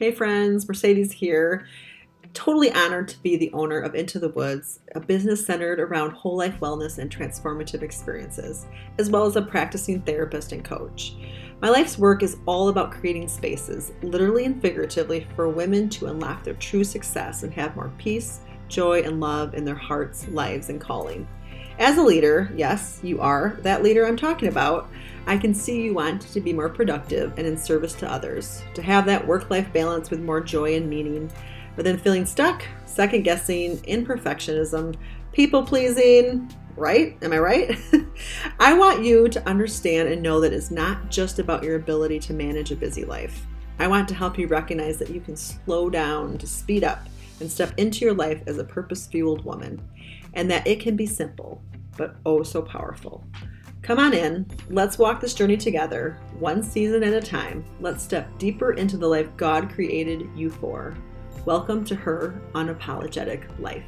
Hey friends, Mercedes here. Totally honored to be the owner of Into the Woods, a business centered around whole life wellness and transformative experiences, as well as a practicing therapist and coach. My life's work is all about creating spaces, literally and figuratively, for women to unlock their true success and have more peace, joy, and love in their hearts, lives, and calling. As a leader, yes, you are that leader I'm talking about. I can see you want to be more productive and in service to others, to have that work life balance with more joy and meaning, but then feeling stuck, second guessing, imperfectionism, people pleasing, right? Am I right? I want you to understand and know that it's not just about your ability to manage a busy life. I want to help you recognize that you can slow down to speed up and step into your life as a purpose fueled woman, and that it can be simple, but oh so powerful. Come on in. Let's walk this journey together, one season at a time. Let's step deeper into the life God created you for. Welcome to her unapologetic life.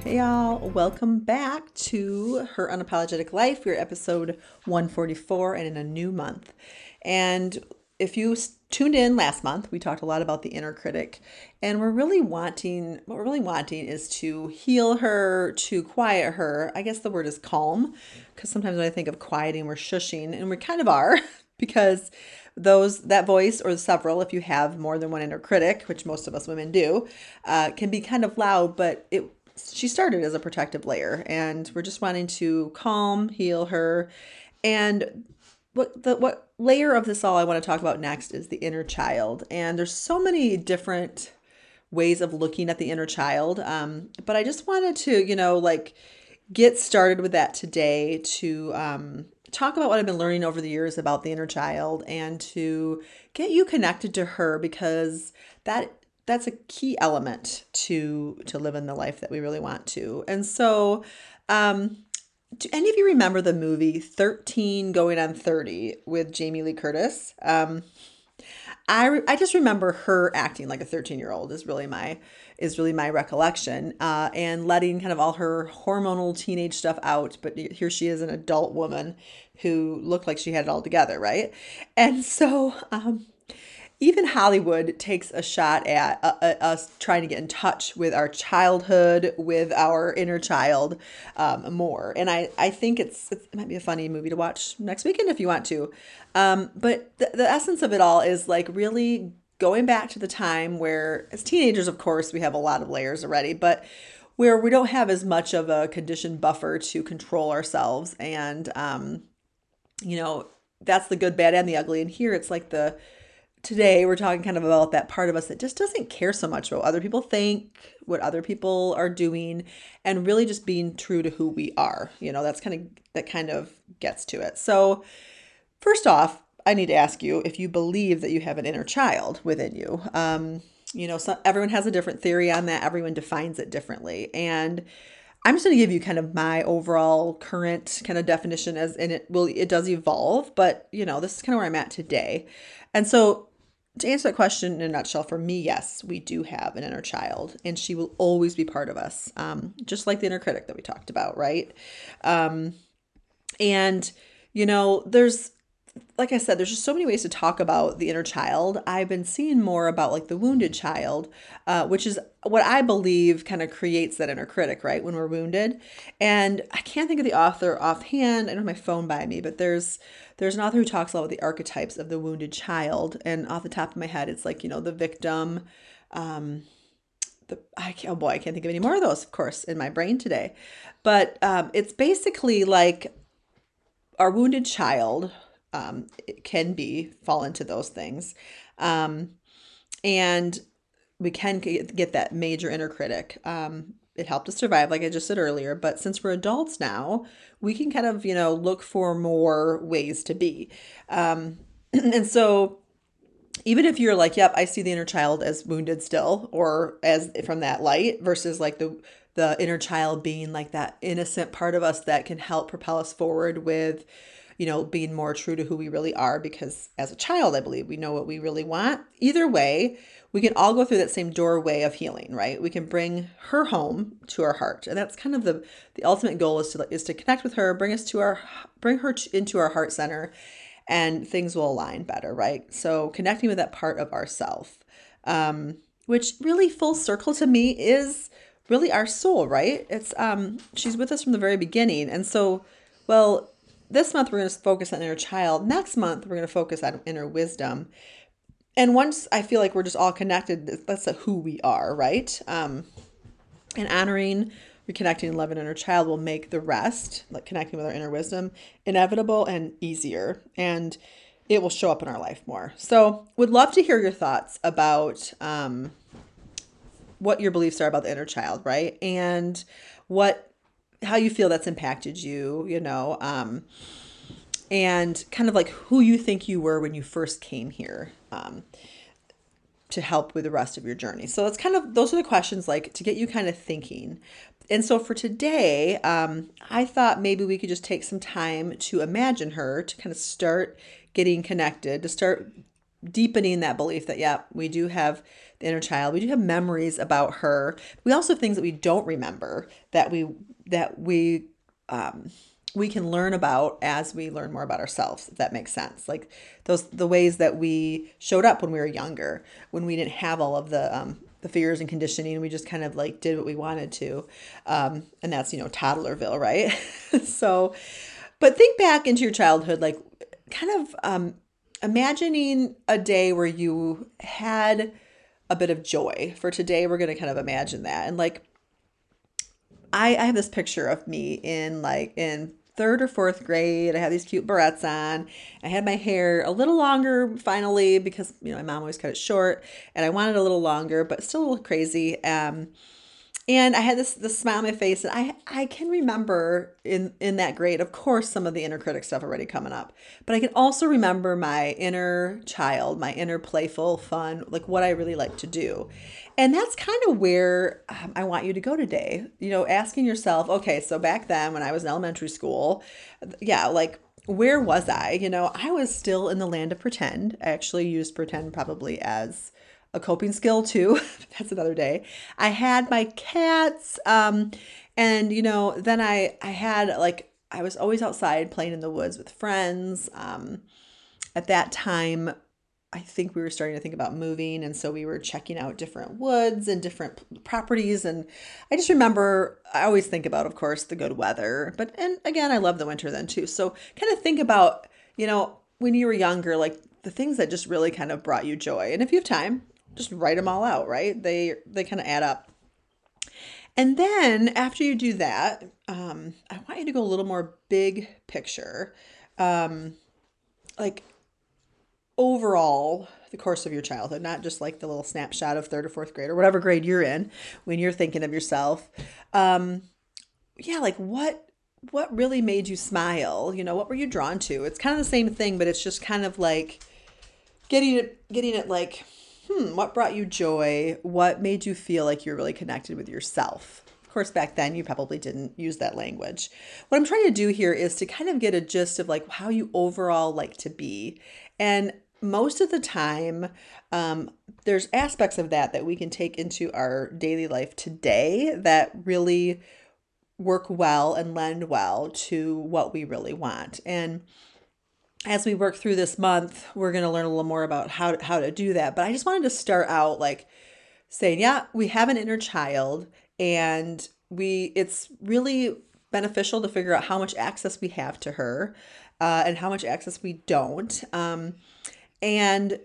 Hey y'all, welcome back to Her Unapologetic Life. We're episode 144 and in a new month. And if you tuned in last month, we talked a lot about the inner critic, and we're really wanting what we're really wanting is to heal her, to quiet her. I guess the word is calm, because sometimes when I think of quieting, we're shushing, and we kind of are, because those that voice or several, if you have more than one inner critic, which most of us women do, uh, can be kind of loud, but it she started as a protective layer, and we're just wanting to calm, heal her, and what the what layer of this all I want to talk about next is the inner child. And there's so many different ways of looking at the inner child. Um, but I just wanted to, you know, like get started with that today to um, talk about what I've been learning over the years about the inner child and to get you connected to her because that that's a key element to to live in the life that we really want to. And so um do any of you remember the movie 13 going on 30 with Jamie Lee Curtis? Um, I, re- I just remember her acting like a 13 year old is really my is really my recollection uh, and letting kind of all her hormonal teenage stuff out but here she is an adult woman who looked like she had it all together right and so um, even Hollywood takes a shot at uh, uh, us trying to get in touch with our childhood, with our inner child um, more. And I, I think it's, it might be a funny movie to watch next weekend if you want to. Um, but the, the essence of it all is like really going back to the time where, as teenagers, of course, we have a lot of layers already, but where we don't have as much of a conditioned buffer to control ourselves. And, um, you know, that's the good, bad, and the ugly. And here it's like the, today we're talking kind of about that part of us that just doesn't care so much about what other people think, what other people are doing, and really just being true to who we are. You know, that's kind of that kind of gets to it. So, first off, I need to ask you if you believe that you have an inner child within you. Um, you know, so everyone has a different theory on that. Everyone defines it differently, and I'm just going to give you kind of my overall current kind of definition as and it will it does evolve, but you know, this is kind of where I'm at today. And so to answer that question in a nutshell, for me, yes, we do have an inner child, and she will always be part of us, um, just like the inner critic that we talked about, right? Um, and you know, there's like I said, there's just so many ways to talk about the inner child. I've been seeing more about like the wounded child, uh, which is what I believe kind of creates that inner critic, right? When we're wounded. And I can't think of the author offhand. I don't have my phone by me, but there's there's an author who talks a lot about the archetypes of the wounded child. And off the top of my head, it's like, you know, the victim, um, the I can't, oh boy, I can't think of any more of those, of course, in my brain today. But um, it's basically like our wounded child um, can be fall into those things. Um, and we can get, that major inner critic. Um, it helped us survive, like I just said earlier. But since we're adults now, we can kind of, you know, look for more ways to be. Um, and so even if you're like, yep, I see the inner child as wounded still, or as from that light, versus like the the inner child being like that innocent part of us that can help propel us forward with you know, being more true to who we really are because as a child, I believe we know what we really want. Either way, we can all go through that same doorway of healing, right? We can bring her home to our heart. And that's kind of the the ultimate goal is to is to connect with her, bring us to our bring her into our heart center and things will align better, right? So connecting with that part of ourself. Um which really full circle to me is really our soul, right? It's um she's with us from the very beginning. And so, well, this month we're going to focus on inner child. Next month we're going to focus on inner wisdom. And once I feel like we're just all connected, that's who we are, right? Um and honoring, reconnecting, and loving inner child will make the rest, like connecting with our inner wisdom, inevitable and easier. And it will show up in our life more. So, would love to hear your thoughts about um, what your beliefs are about the inner child, right? And what how you feel that's impacted you, you know, um, and kind of like who you think you were when you first came here um, to help with the rest of your journey. So that's kind of those are the questions like to get you kind of thinking. And so for today, um, I thought maybe we could just take some time to imagine her to kind of start getting connected, to start deepening that belief that, yeah, we do have the inner child. We do have memories about her. We also have things that we don't remember that we that we um, we can learn about as we learn more about ourselves if that makes sense like those the ways that we showed up when we were younger when we didn't have all of the um, the fears and conditioning we just kind of like did what we wanted to um, and that's you know toddlerville right so but think back into your childhood like kind of um, imagining a day where you had a bit of joy. For today, we're going to kind of imagine that. And like, I, I have this picture of me in like in third or fourth grade. I had these cute barrettes on. I had my hair a little longer finally because you know my mom always cut it short, and I wanted a little longer, but still a little crazy. Um, and I had this this smile on my face, and I I can remember in in that grade, of course, some of the inner critic stuff already coming up, but I can also remember my inner child, my inner playful, fun, like what I really like to do, and that's kind of where um, I want you to go today. You know, asking yourself, okay, so back then when I was in elementary school, yeah, like where was I? You know, I was still in the land of pretend. I actually used pretend probably as a coping skill too. That's another day. I had my cats, um, and you know, then I I had like I was always outside playing in the woods with friends. Um, at that time, I think we were starting to think about moving, and so we were checking out different woods and different properties. And I just remember I always think about, of course, the good weather, but and again, I love the winter then too. So kind of think about, you know, when you were younger, like the things that just really kind of brought you joy. And if you have time, just write them all out, right? They they kind of add up. And then after you do that, um, I want you to go a little more big picture, um, like overall the course of your childhood, not just like the little snapshot of third or fourth grade or whatever grade you're in when you're thinking of yourself. Um, yeah, like what what really made you smile? You know, what were you drawn to? It's kind of the same thing, but it's just kind of like getting it getting it like hmm, what brought you joy? What made you feel like you're really connected with yourself? Of course, back then you probably didn't use that language. What I'm trying to do here is to kind of get a gist of like how you overall like to be. And most of the time, um, there's aspects of that that we can take into our daily life today that really work well and lend well to what we really want. And as we work through this month, we're going to learn a little more about how to, how to do that. But I just wanted to start out like saying, yeah, we have an inner child and we it's really beneficial to figure out how much access we have to her uh, and how much access we don't. Um, and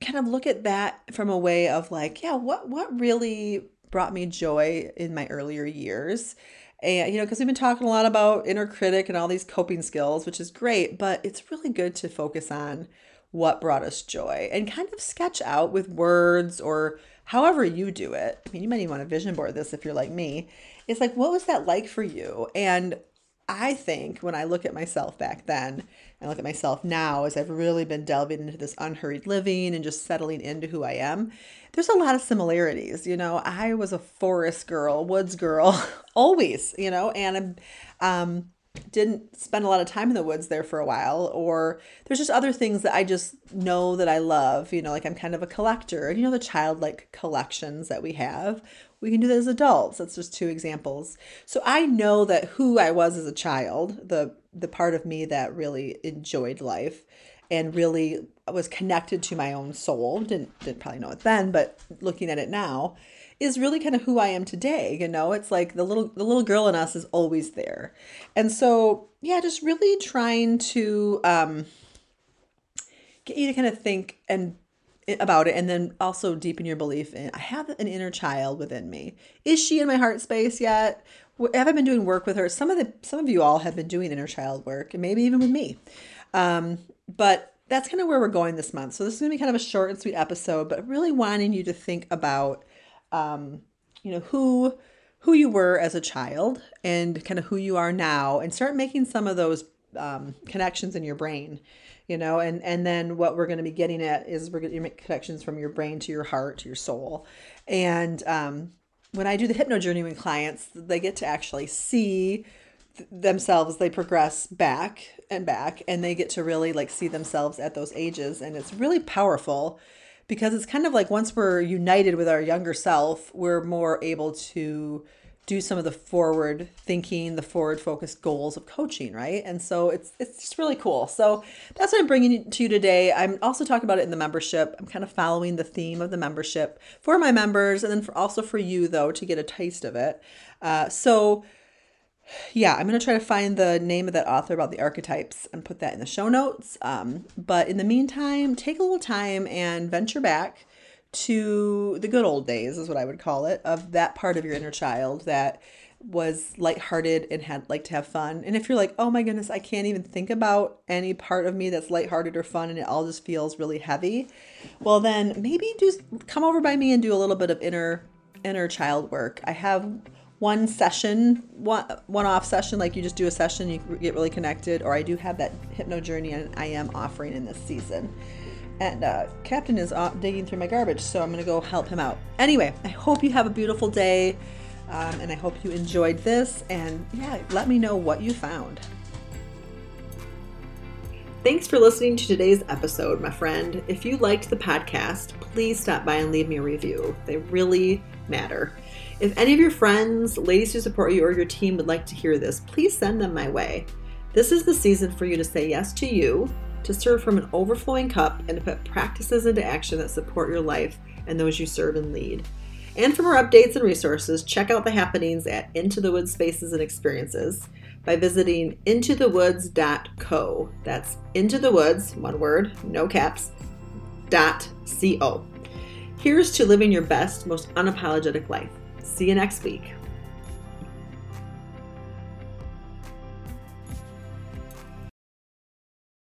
kind of look at that from a way of like, yeah, what what really brought me joy in my earlier years and, you know, because we've been talking a lot about inner critic and all these coping skills, which is great, but it's really good to focus on what brought us joy and kind of sketch out with words or however you do it. I mean, you might even want to vision board this if you're like me. It's like, what was that like for you? And I think when I look at myself back then and look at myself now as I've really been delving into this unhurried living and just settling into who I am, there's a lot of similarities. You know, I was a forest girl, woods girl, always, you know, and I'm um, didn't spend a lot of time in the woods there for a while or there's just other things that I just know that I love, you know, like I'm kind of a collector. You know the childlike collections that we have. We can do that as adults. That's just two examples. So I know that who I was as a child, the the part of me that really enjoyed life and really was connected to my own soul. Didn't didn't probably know it then, but looking at it now, is really kind of who I am today. You know, it's like the little the little girl in us is always there, and so yeah, just really trying to um, get you to kind of think and about it and then also deepen your belief in I have an inner child within me. Is she in my heart space yet? Have I been doing work with her? Some of the some of you all have been doing inner child work and maybe even with me. Um, but that's kind of where we're going this month. So this is going to be kind of a short and sweet episode, but really wanting you to think about um, you know, who who you were as a child and kind of who you are now and start making some of those um, connections in your brain you know and and then what we're going to be getting at is we're going to make connections from your brain to your heart to your soul. And um, when i do the hypno journey with clients they get to actually see themselves they progress back and back and they get to really like see themselves at those ages and it's really powerful because it's kind of like once we're united with our younger self, we're more able to do some of the forward thinking, the forward focused goals of coaching, right? And so it's it's just really cool. So that's what I'm bringing to you today. I'm also talking about it in the membership. I'm kind of following the theme of the membership for my members, and then for, also for you though to get a taste of it. Uh, so yeah, I'm going to try to find the name of that author about the archetypes and put that in the show notes. Um, but in the meantime, take a little time and venture back to the good old days, is what I would call it, of that part of your inner child that was lighthearted and had like to have fun. And if you're like, oh my goodness, I can't even think about any part of me that's lighthearted or fun and it all just feels really heavy, well then maybe just come over by me and do a little bit of inner inner child work. I have one session, one one off session, like you just do a session, you get really connected, or I do have that hypno journey, and I am offering in this season. And uh, Captain is digging through my garbage, so I'm gonna go help him out. Anyway, I hope you have a beautiful day, um, and I hope you enjoyed this. And yeah, let me know what you found. Thanks for listening to today's episode, my friend. If you liked the podcast, please stop by and leave me a review. They really matter. If any of your friends, ladies who support you, or your team would like to hear this, please send them my way. This is the season for you to say yes to you, to serve from an overflowing cup, and to put practices into action that support your life and those you serve and lead. And for more updates and resources, check out the happenings at Into the Woods Spaces and Experiences by visiting intothewoods.co. That's into the woods, one word, no caps, dot co. Here's to living your best, most unapologetic life. See you next week.